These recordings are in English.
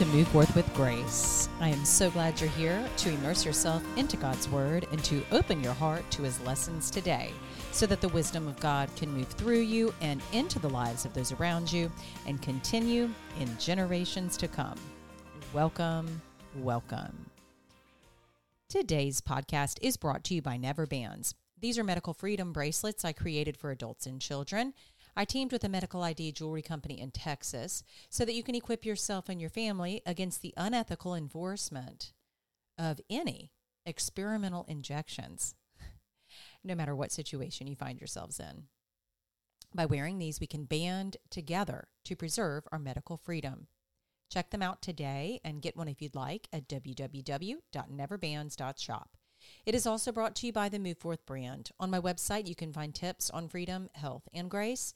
To Move Forth with Grace. I am so glad you're here to immerse yourself into God's Word and to open your heart to His lessons today so that the wisdom of God can move through you and into the lives of those around you and continue in generations to come. Welcome, welcome. Today's podcast is brought to you by Never Bands. These are medical freedom bracelets I created for adults and children. I teamed with a medical ID jewelry company in Texas so that you can equip yourself and your family against the unethical enforcement of any experimental injections, no matter what situation you find yourselves in. By wearing these, we can band together to preserve our medical freedom. Check them out today and get one if you'd like at www.neverbands.shop. It is also brought to you by the Move Forth brand. On my website, you can find tips on freedom, health, and grace,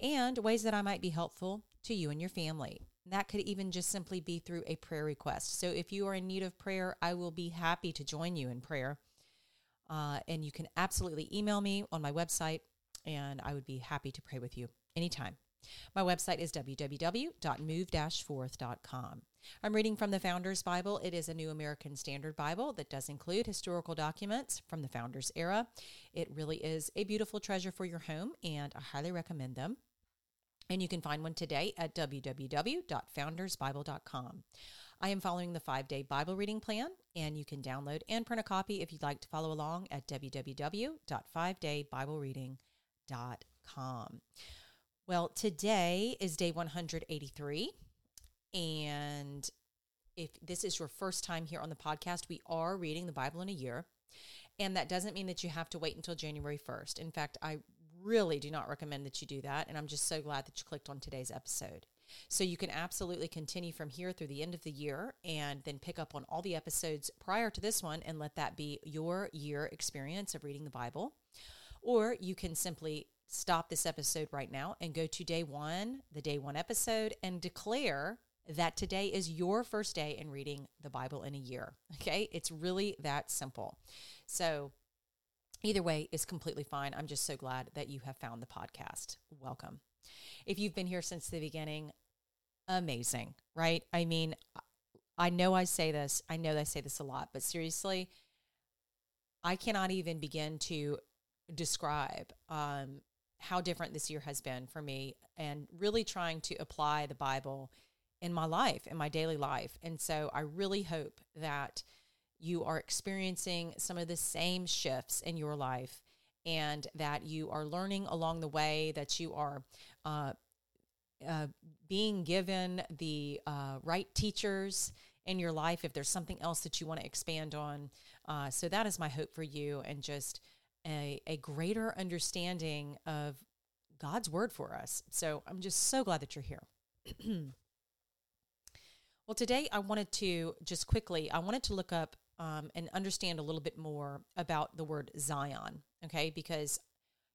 and ways that I might be helpful to you and your family. That could even just simply be through a prayer request. So if you are in need of prayer, I will be happy to join you in prayer. Uh, and you can absolutely email me on my website, and I would be happy to pray with you anytime. My website is www.move-forth.com. I'm reading from the Founders Bible. It is a New American Standard Bible that does include historical documents from the Founders era. It really is a beautiful treasure for your home, and I highly recommend them. And you can find one today at www.foundersbible.com. I am following the five day Bible reading plan, and you can download and print a copy if you'd like to follow along at www.5daybiblereading.com. Well, today is day 183. And if this is your first time here on the podcast, we are reading the Bible in a year. And that doesn't mean that you have to wait until January 1st. In fact, I really do not recommend that you do that. And I'm just so glad that you clicked on today's episode. So you can absolutely continue from here through the end of the year and then pick up on all the episodes prior to this one and let that be your year experience of reading the Bible. Or you can simply stop this episode right now and go to day one, the day one episode, and declare that today is your first day in reading the Bible in a year. Okay. It's really that simple. So, either way is completely fine. I'm just so glad that you have found the podcast. Welcome. If you've been here since the beginning, amazing, right? I mean, I know I say this, I know I say this a lot, but seriously, I cannot even begin to describe um, how different this year has been for me and really trying to apply the Bible in my life, in my daily life. And so I really hope that you are experiencing some of the same shifts in your life and that you are learning along the way, that you are uh, uh, being given the uh, right teachers in your life if there's something else that you want to expand on. Uh, so that is my hope for you and just a, a greater understanding of God's word for us. So I'm just so glad that you're here. Well, today I wanted to just quickly, I wanted to look up um, and understand a little bit more about the word Zion, okay? Because,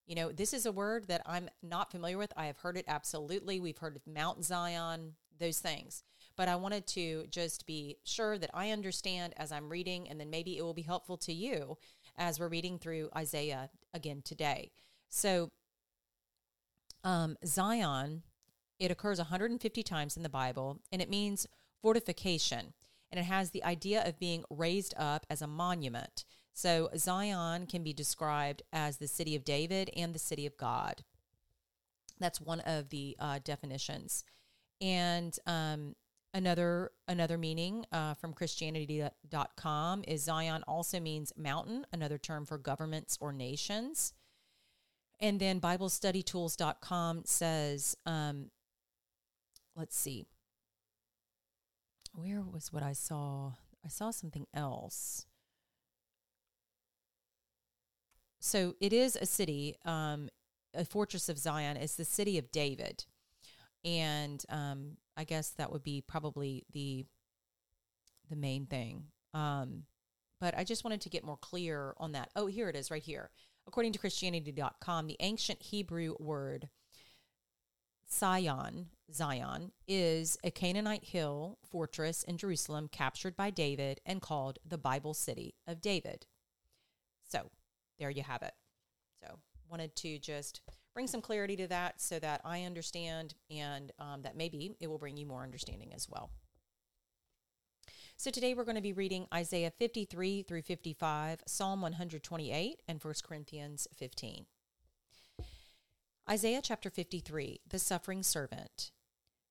you know, this is a word that I'm not familiar with. I have heard it absolutely. We've heard of Mount Zion, those things. But I wanted to just be sure that I understand as I'm reading, and then maybe it will be helpful to you as we're reading through Isaiah again today. So, um, Zion, it occurs 150 times in the Bible, and it means fortification, and it has the idea of being raised up as a monument. So Zion can be described as the city of David and the city of God. That's one of the uh, definitions. And um, another another meaning uh, from Christianity.com is Zion also means mountain, another term for governments or nations. And then BibleStudyTools.com says, um, let's see, where was what I saw? I saw something else. So it is a city, um, a fortress of Zion. It's the city of David, and um, I guess that would be probably the the main thing. Um, but I just wanted to get more clear on that. Oh, here it is, right here. According to Christianity.com, the ancient Hebrew word Sion, Zion, is a Canaanite hill fortress in Jerusalem captured by David and called the Bible City of David. So there you have it. So wanted to just bring some clarity to that so that I understand and um, that maybe it will bring you more understanding as well. So today we're going to be reading Isaiah 53 through 55, Psalm 128, and 1 Corinthians 15. Isaiah chapter 53 The Suffering Servant.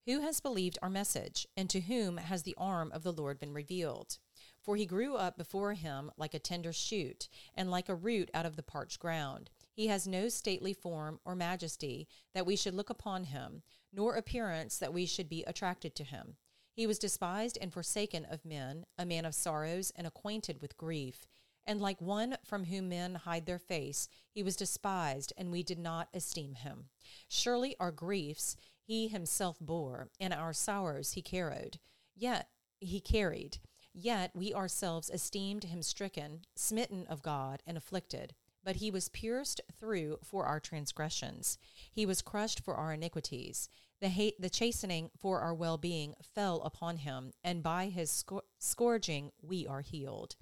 Who has believed our message, and to whom has the arm of the Lord been revealed? For he grew up before him like a tender shoot, and like a root out of the parched ground. He has no stately form or majesty that we should look upon him, nor appearance that we should be attracted to him. He was despised and forsaken of men, a man of sorrows and acquainted with grief. And like one from whom men hide their face, he was despised, and we did not esteem him. Surely our griefs he himself bore, and our sorrows he carried. Yet he carried. Yet we ourselves esteemed him stricken, smitten of God, and afflicted. But he was pierced through for our transgressions, he was crushed for our iniquities. The hate, the chastening for our well-being fell upon him, and by his scourging we are healed.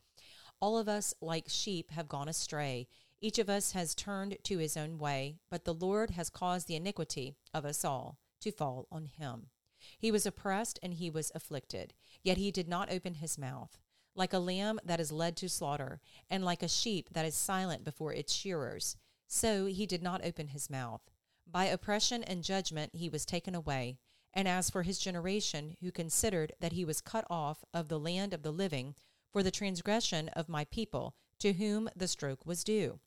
All of us, like sheep, have gone astray. Each of us has turned to his own way, but the Lord has caused the iniquity of us all to fall on him. He was oppressed and he was afflicted, yet he did not open his mouth. Like a lamb that is led to slaughter, and like a sheep that is silent before its shearers, so he did not open his mouth. By oppression and judgment he was taken away. And as for his generation, who considered that he was cut off of the land of the living, for the transgression of my people, to whom the stroke was due.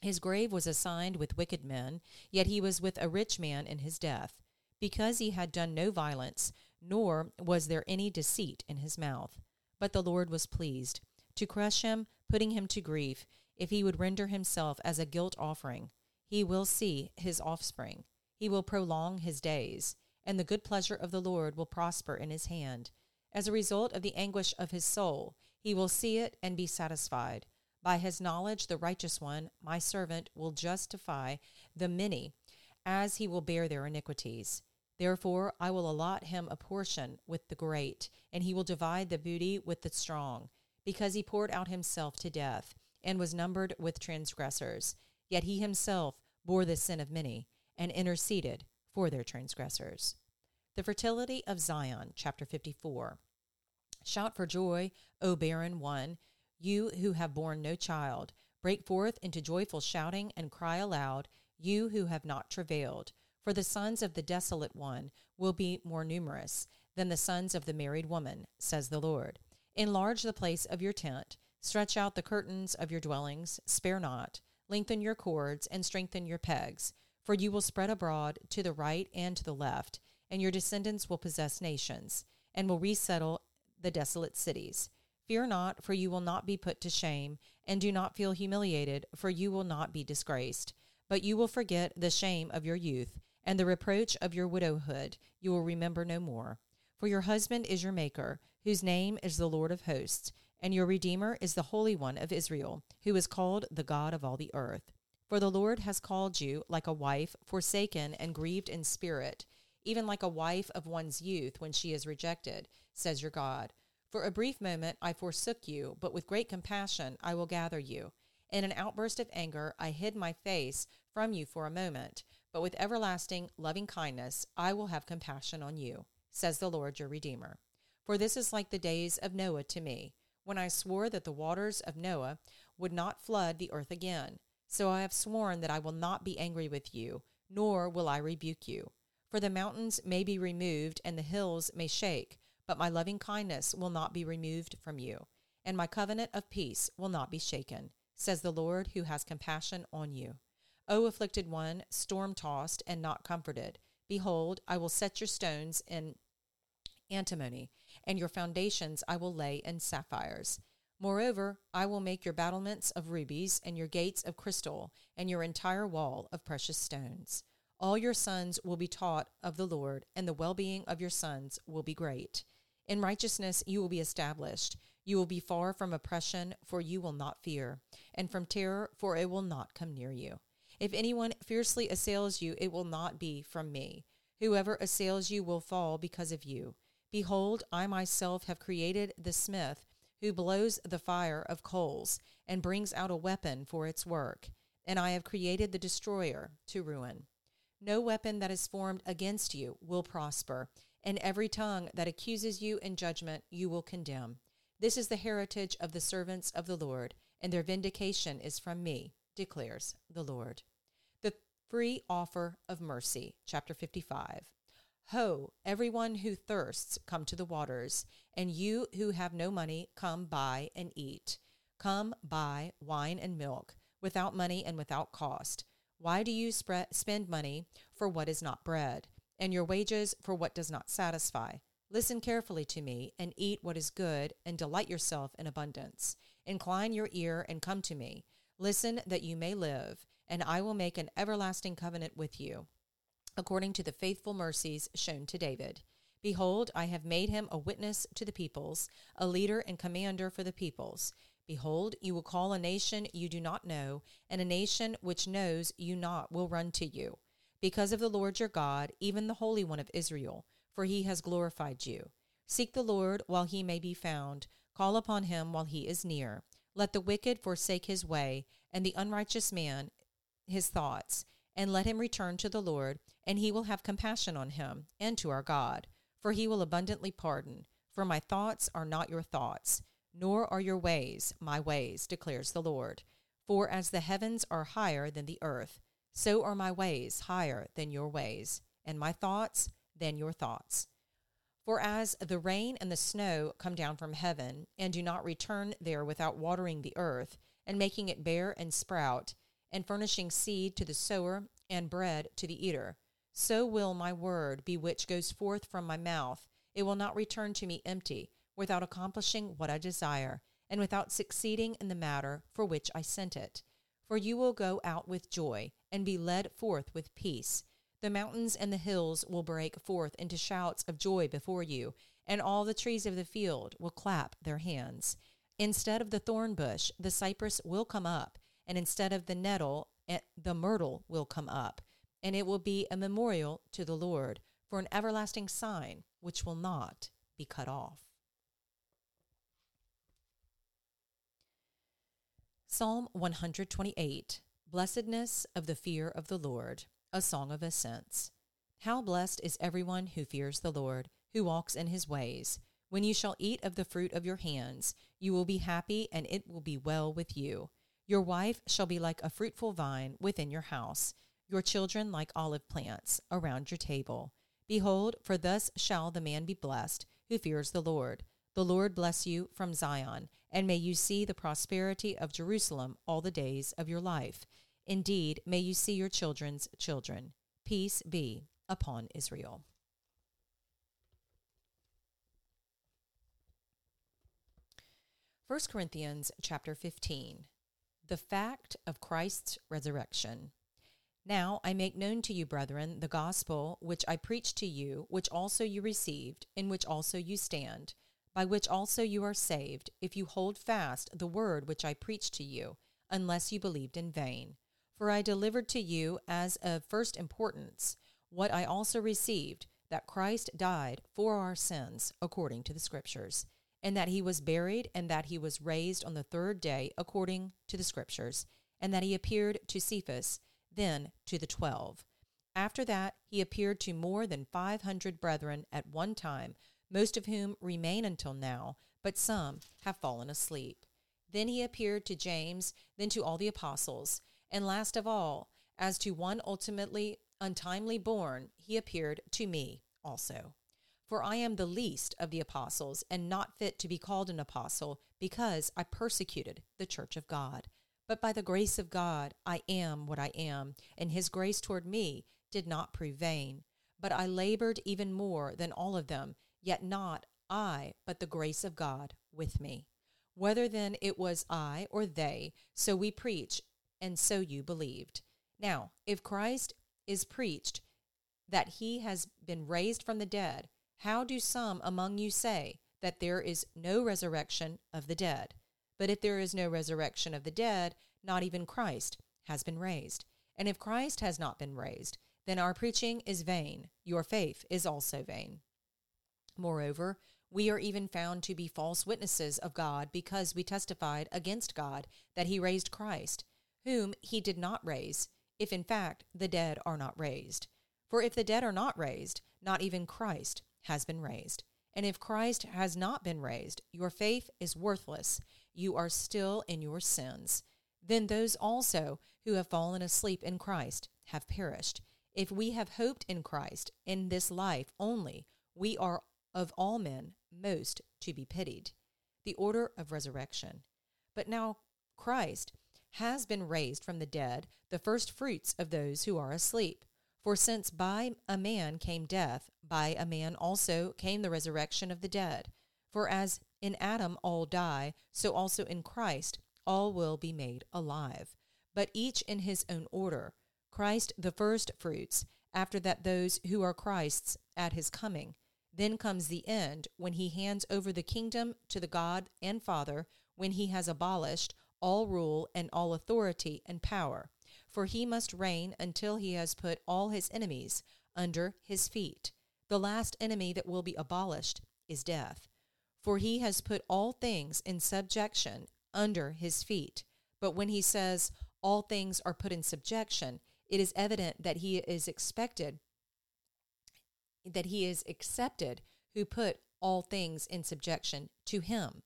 His grave was assigned with wicked men, yet he was with a rich man in his death, because he had done no violence, nor was there any deceit in his mouth. But the Lord was pleased to crush him, putting him to grief, if he would render himself as a guilt offering. He will see his offspring. He will prolong his days, and the good pleasure of the Lord will prosper in his hand. As a result of the anguish of his soul, he will see it and be satisfied. By his knowledge, the righteous one, my servant, will justify the many, as he will bear their iniquities. Therefore, I will allot him a portion with the great, and he will divide the booty with the strong, because he poured out himself to death, and was numbered with transgressors. Yet he himself bore the sin of many, and interceded for their transgressors. The fertility of Zion, chapter 54. Shout for joy, O barren one, you who have borne no child. Break forth into joyful shouting and cry aloud, you who have not travailed. For the sons of the desolate one will be more numerous than the sons of the married woman, says the Lord. Enlarge the place of your tent, stretch out the curtains of your dwellings, spare not, lengthen your cords, and strengthen your pegs. For you will spread abroad to the right and to the left, and your descendants will possess nations, and will resettle the desolate cities. Fear not, for you will not be put to shame, and do not feel humiliated, for you will not be disgraced. But you will forget the shame of your youth, and the reproach of your widowhood you will remember no more. For your husband is your maker, whose name is the Lord of hosts, and your Redeemer is the Holy One of Israel, who is called the God of all the earth. For the Lord has called you like a wife forsaken and grieved in spirit, even like a wife of one's youth when she is rejected says your God. For a brief moment I forsook you, but with great compassion I will gather you. In an outburst of anger I hid my face from you for a moment, but with everlasting loving kindness I will have compassion on you, says the Lord your Redeemer. For this is like the days of Noah to me, when I swore that the waters of Noah would not flood the earth again. So I have sworn that I will not be angry with you, nor will I rebuke you. For the mountains may be removed and the hills may shake, but my loving kindness will not be removed from you, and my covenant of peace will not be shaken, says the Lord who has compassion on you. O afflicted one, storm tossed and not comforted, behold, I will set your stones in antimony, and your foundations I will lay in sapphires. Moreover, I will make your battlements of rubies, and your gates of crystal, and your entire wall of precious stones. All your sons will be taught of the Lord, and the well being of your sons will be great. In righteousness you will be established. You will be far from oppression, for you will not fear, and from terror, for it will not come near you. If anyone fiercely assails you, it will not be from me. Whoever assails you will fall because of you. Behold, I myself have created the smith who blows the fire of coals and brings out a weapon for its work, and I have created the destroyer to ruin. No weapon that is formed against you will prosper, and every tongue that accuses you in judgment you will condemn. This is the heritage of the servants of the Lord, and their vindication is from me, declares the Lord. Free offer of mercy, chapter 55. Ho, everyone who thirsts, come to the waters, and you who have no money, come buy and eat. Come buy wine and milk, without money and without cost. Why do you spend money for what is not bread? and your wages for what does not satisfy. Listen carefully to me, and eat what is good, and delight yourself in abundance. Incline your ear and come to me. Listen that you may live, and I will make an everlasting covenant with you, according to the faithful mercies shown to David. Behold, I have made him a witness to the peoples, a leader and commander for the peoples. Behold, you will call a nation you do not know, and a nation which knows you not will run to you because of the Lord your God, even the Holy One of Israel, for he has glorified you. Seek the Lord while he may be found, call upon him while he is near. Let the wicked forsake his way, and the unrighteous man his thoughts, and let him return to the Lord, and he will have compassion on him, and to our God, for he will abundantly pardon. For my thoughts are not your thoughts, nor are your ways my ways, declares the Lord. For as the heavens are higher than the earth, so are my ways higher than your ways, and my thoughts than your thoughts. For as the rain and the snow come down from heaven, and do not return there without watering the earth, and making it bear and sprout, and furnishing seed to the sower and bread to the eater, so will my word be which goes forth from my mouth. It will not return to me empty, without accomplishing what I desire, and without succeeding in the matter for which I sent it. For you will go out with joy and be led forth with peace. The mountains and the hills will break forth into shouts of joy before you, and all the trees of the field will clap their hands. Instead of the thorn bush, the cypress will come up, and instead of the nettle, eh, the myrtle will come up, and it will be a memorial to the Lord for an everlasting sign which will not be cut off. Psalm 128 Blessedness of the fear of the Lord, a song of ascents. How blessed is everyone who fears the Lord, who walks in his ways. When you shall eat of the fruit of your hands, you will be happy, and it will be well with you. Your wife shall be like a fruitful vine within your house, your children like olive plants around your table. Behold, for thus shall the man be blessed who fears the Lord. The Lord bless you from Zion, and may you see the prosperity of Jerusalem all the days of your life. Indeed, may you see your children's children. Peace be upon Israel. First Corinthians chapter 15. The fact of Christ's resurrection. Now I make known to you, brethren, the gospel which I preached to you, which also you received, in which also you stand, by which also you are saved, if you hold fast the word which I preached to you, unless you believed in vain. For I delivered to you as of first importance what I also received that Christ died for our sins according to the Scriptures, and that he was buried, and that he was raised on the third day according to the Scriptures, and that he appeared to Cephas, then to the twelve. After that, he appeared to more than five hundred brethren at one time, most of whom remain until now, but some have fallen asleep. Then he appeared to James, then to all the apostles. And last of all, as to one ultimately untimely born, he appeared to me also. For I am the least of the apostles, and not fit to be called an apostle, because I persecuted the church of God. But by the grace of God, I am what I am, and his grace toward me did not prove vain. But I labored even more than all of them, yet not I, but the grace of God with me. Whether then it was I or they, so we preach, and so you believed. Now, if Christ is preached that he has been raised from the dead, how do some among you say that there is no resurrection of the dead? But if there is no resurrection of the dead, not even Christ has been raised. And if Christ has not been raised, then our preaching is vain, your faith is also vain. Moreover, we are even found to be false witnesses of God because we testified against God that he raised Christ whom he did not raise, if in fact the dead are not raised. For if the dead are not raised, not even Christ has been raised. And if Christ has not been raised, your faith is worthless. You are still in your sins. Then those also who have fallen asleep in Christ have perished. If we have hoped in Christ in this life only, we are of all men most to be pitied. The order of resurrection. But now Christ has been raised from the dead, the first fruits of those who are asleep. For since by a man came death, by a man also came the resurrection of the dead. For as in Adam all die, so also in Christ all will be made alive, but each in his own order. Christ the first fruits, after that those who are Christ's at his coming. Then comes the end, when he hands over the kingdom to the God and Father, when he has abolished all rule and all authority and power. For he must reign until he has put all his enemies under his feet. The last enemy that will be abolished is death. For he has put all things in subjection under his feet. But when he says all things are put in subjection, it is evident that he is expected that he is accepted who put all things in subjection to him.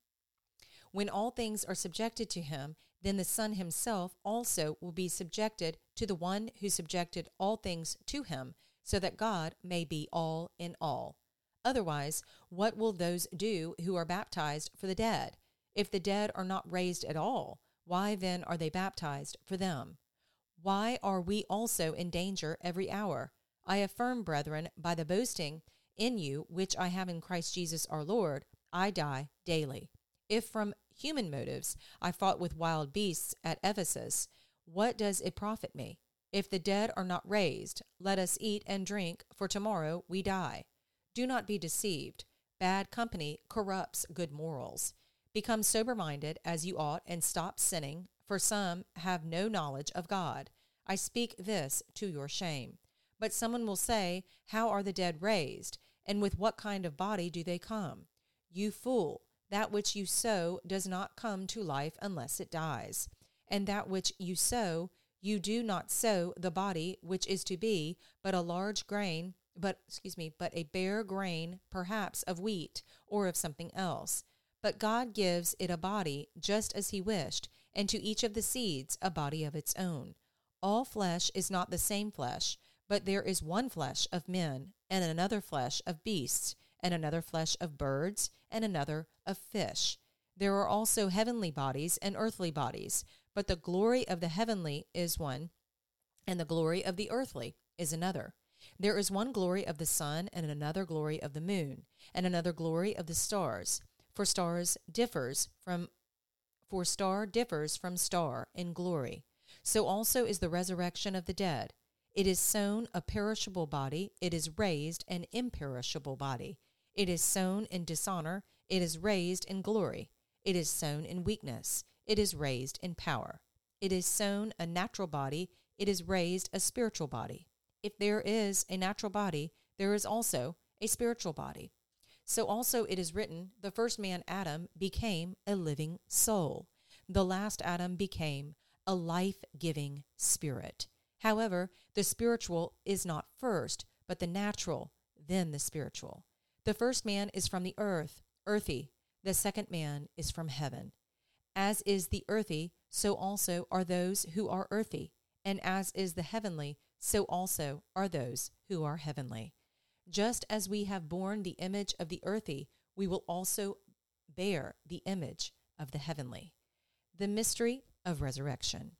When all things are subjected to him, then the Son himself also will be subjected to the one who subjected all things to him, so that God may be all in all. Otherwise, what will those do who are baptized for the dead? If the dead are not raised at all, why then are they baptized for them? Why are we also in danger every hour? I affirm, brethren, by the boasting in you which I have in Christ Jesus our Lord, I die daily. If from human motives I fought with wild beasts at Ephesus, what does it profit me? If the dead are not raised, let us eat and drink, for tomorrow we die. Do not be deceived. Bad company corrupts good morals. Become sober minded as you ought and stop sinning, for some have no knowledge of God. I speak this to your shame. But someone will say, How are the dead raised? And with what kind of body do they come? You fool, that which you sow does not come to life unless it dies. And that which you sow, you do not sow the body which is to be, but a large grain, but excuse me, but a bare grain, perhaps of wheat or of something else. But God gives it a body just as He wished, and to each of the seeds a body of its own. All flesh is not the same flesh, but there is one flesh of men, and another flesh of beasts, and another flesh of birds, and another of fish. There are also heavenly bodies and earthly bodies, but the glory of the heavenly is one, and the glory of the earthly is another. There is one glory of the sun, and another glory of the moon, and another glory of the stars for stars differs from for star differs from star in glory. So also is the resurrection of the dead. It is sown a perishable body, it is raised an imperishable body. It is sown in dishonor, it is raised in glory. It is sown in weakness, it is raised in power. It is sown a natural body, it is raised a spiritual body. If there is a natural body, there is also a spiritual body. So also it is written, the first man, Adam, became a living soul. The last Adam became a life giving spirit. However, the spiritual is not first, but the natural, then the spiritual. The first man is from the earth, earthy. The second man is from heaven. As is the earthy, so also are those who are earthy. And as is the heavenly, so also are those who are heavenly. Just as we have borne the image of the earthy, we will also bear the image of the heavenly. The mystery of resurrection.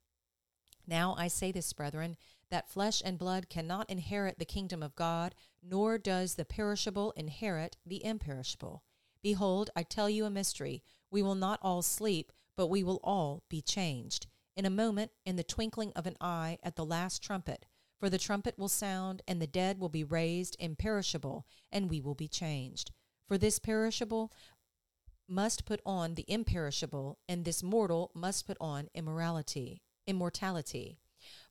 Now I say this, brethren, that flesh and blood cannot inherit the kingdom of God, nor does the perishable inherit the imperishable. Behold, I tell you a mystery. We will not all sleep, but we will all be changed. In a moment, in the twinkling of an eye, at the last trumpet. For the trumpet will sound, and the dead will be raised imperishable, and we will be changed. For this perishable must put on the imperishable, and this mortal must put on immorality, immortality.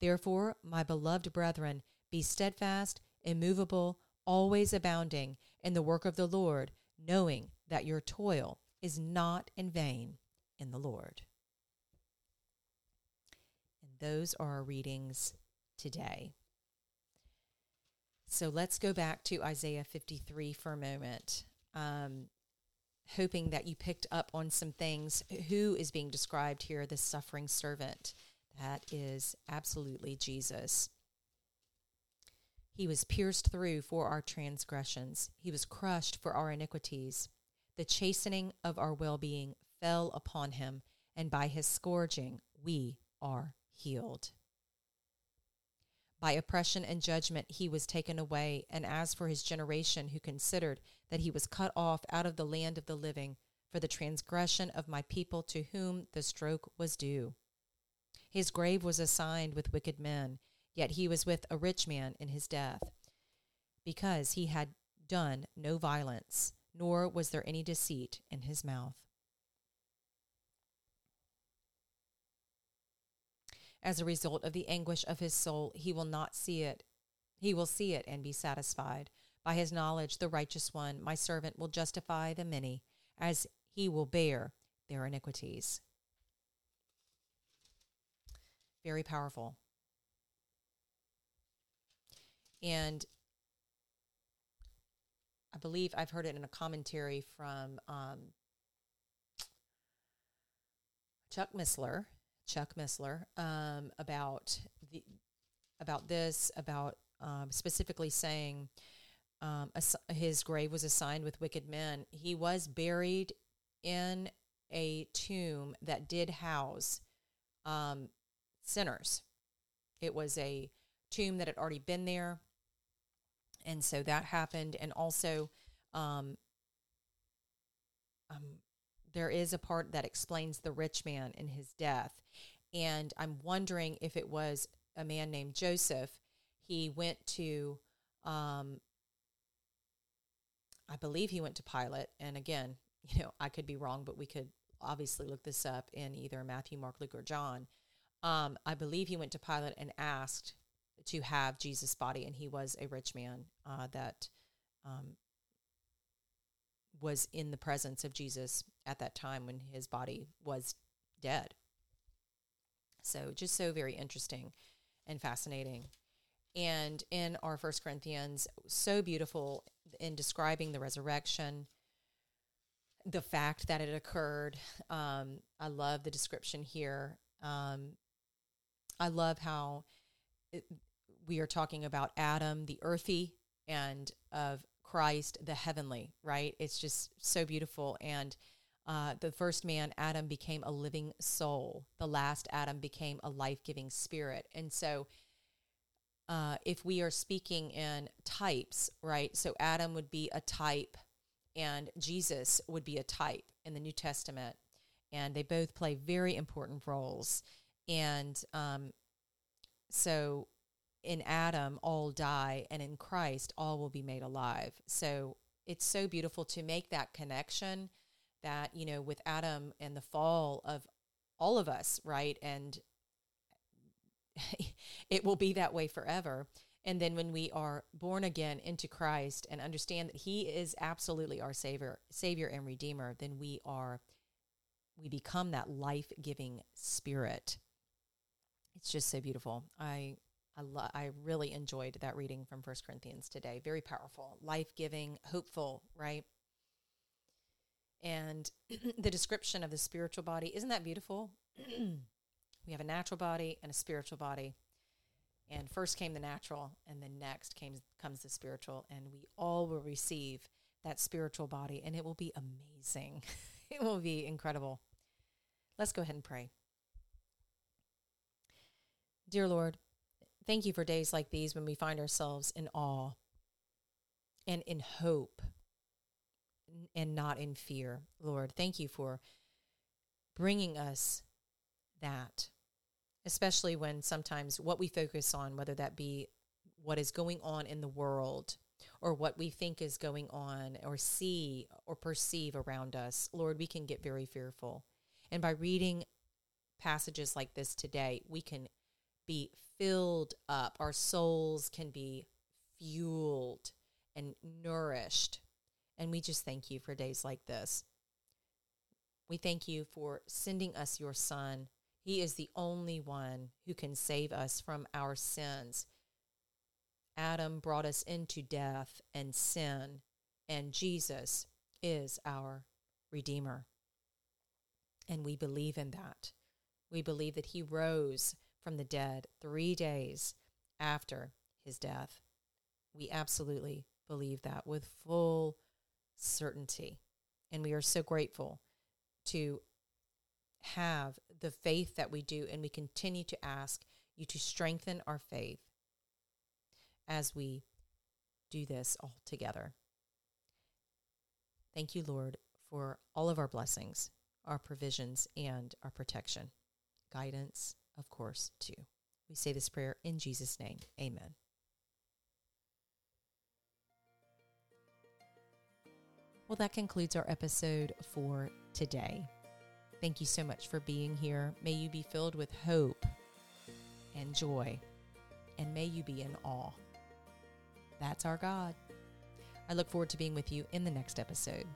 Therefore, my beloved brethren, be steadfast, immovable, always abounding in the work of the Lord, knowing that your toil is not in vain in the Lord. And those are our readings today. So let's go back to Isaiah 53 for a moment. Um, hoping that you picked up on some things. Who is being described here? The suffering servant. That is absolutely Jesus. He was pierced through for our transgressions, he was crushed for our iniquities. The chastening of our well being fell upon him, and by his scourging we are healed. By oppression and judgment he was taken away, and as for his generation who considered that he was cut off out of the land of the living, for the transgression of my people to whom the stroke was due. His grave was assigned with wicked men, yet he was with a rich man in his death, because he had done no violence, nor was there any deceit in his mouth. As a result of the anguish of his soul, he will not see it. He will see it and be satisfied. By his knowledge, the righteous one, my servant, will justify the many, as he will bear their iniquities. Very powerful. And I believe I've heard it in a commentary from um, Chuck Missler, Chuck Missler, um, about the about this, about um, specifically saying um, his grave was assigned with wicked men. He was buried in a tomb that did house um, sinners. It was a tomb that had already been there. And so that happened. And also um, um, there is a part that explains the rich man and his death. And i'm wondering if it was a man named joseph. He went to um, i believe he went to pilate. And again you know i could be wrong but we could obviously look this up in either matthew mark luke or john um, i believe he went to pilate and asked to have Jesus' body, and he was a rich man uh, that um, was in the presence of Jesus at that time when his body was dead. So, just so very interesting and fascinating. And in our First Corinthians, so beautiful in describing the resurrection, the fact that it occurred. Um, I love the description here. Um, I love how it, we are talking about Adam, the earthy, and of Christ, the heavenly, right? It's just so beautiful. And uh, the first man, Adam, became a living soul. The last Adam became a life giving spirit. And so, uh, if we are speaking in types, right? So, Adam would be a type, and Jesus would be a type in the New Testament. And they both play very important roles. And um, so, in Adam all die and in Christ all will be made alive. So it's so beautiful to make that connection that, you know, with Adam and the fall of all of us, right? And it will be that way forever. And then when we are born again into Christ and understand that he is absolutely our savior, savior and redeemer, then we are we become that life-giving spirit. It's just so beautiful. I I, lo- I really enjoyed that reading from First Corinthians today. Very powerful, life giving, hopeful, right? And the description of the spiritual body isn't that beautiful? we have a natural body and a spiritual body. And first came the natural, and then next came, comes the spiritual. And we all will receive that spiritual body, and it will be amazing. it will be incredible. Let's go ahead and pray. Dear Lord, Thank you for days like these when we find ourselves in awe and in hope and not in fear. Lord, thank you for bringing us that, especially when sometimes what we focus on, whether that be what is going on in the world or what we think is going on or see or perceive around us, Lord, we can get very fearful. And by reading passages like this today, we can be filled up. Our souls can be fueled and nourished. And we just thank you for days like this. We thank you for sending us your Son. He is the only one who can save us from our sins. Adam brought us into death and sin, and Jesus is our Redeemer. And we believe in that. We believe that he rose from the dead three days after his death. We absolutely believe that with full certainty. And we are so grateful to have the faith that we do, and we continue to ask you to strengthen our faith as we do this all together. Thank you, Lord, for all of our blessings, our provisions, and our protection. Guidance, of course, too. We say this prayer in Jesus' name. Amen. Well, that concludes our episode for today. Thank you so much for being here. May you be filled with hope and joy, and may you be in awe. That's our God. I look forward to being with you in the next episode.